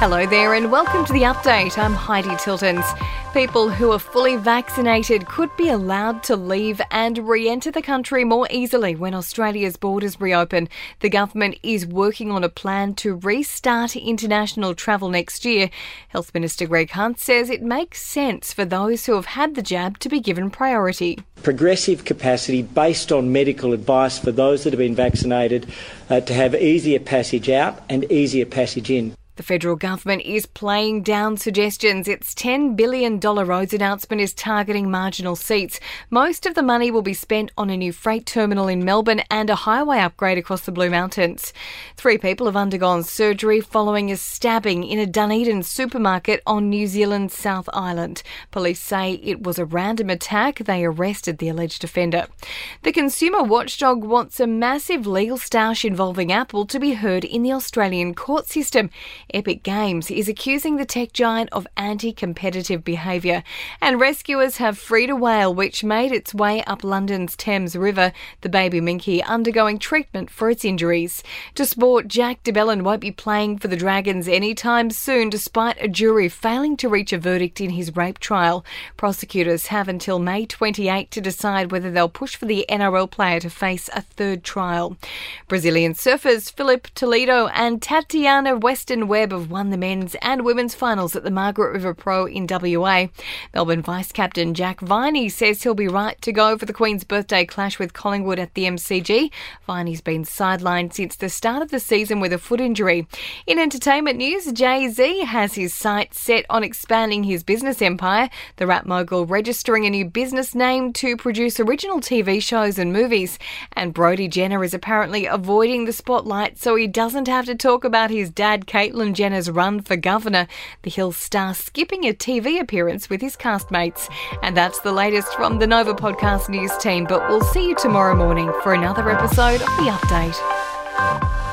Hello there, and welcome to the update. I'm Heidi Tiltons. People who are fully vaccinated could be allowed to leave and re enter the country more easily when Australia's borders reopen. The government is working on a plan to restart international travel next year. Health Minister Greg Hunt says it makes sense for those who have had the jab to be given priority. Progressive capacity based on medical advice for those that have been vaccinated uh, to have easier passage out and easier passage in. The federal government is playing down suggestions. Its $10 billion roads announcement is targeting marginal seats. Most of the money will be spent on a new freight terminal in Melbourne and a highway upgrade across the Blue Mountains. Three people have undergone surgery following a stabbing in a Dunedin supermarket on New Zealand's South Island. Police say it was a random attack. They arrested the alleged offender. The consumer watchdog wants a massive legal stoush involving Apple to be heard in the Australian court system. Epic Games is accusing the tech giant of anti competitive behaviour. And rescuers have freed a whale which made its way up London's Thames River, the baby minke undergoing treatment for its injuries. To sport, Jack de Belin won't be playing for the Dragons anytime soon, despite a jury failing to reach a verdict in his rape trial. Prosecutors have until May 28 to decide whether they'll push for the NRL player to face a third trial. Brazilian surfers Philip Toledo and Tatiana Weston Webb have won the men's and women's finals at the Margaret River Pro in WA. Melbourne Vice Captain Jack Viney says he'll be right to go for the Queen's birthday clash with Collingwood at the MCG. Viney's been sidelined since the start of the season with a foot injury. In entertainment news, Jay Z has his sights set on expanding his business empire, the rap mogul registering a new business name to produce original TV shows and movies. And Brody Jenner is apparently avoiding the spotlight so he doesn't have to talk about his dad, Caitlyn Caitlyn Jenner's run for governor, the Hill star skipping a TV appearance with his castmates. And that's the latest from the Nova Podcast News team, but we'll see you tomorrow morning for another episode of The Update.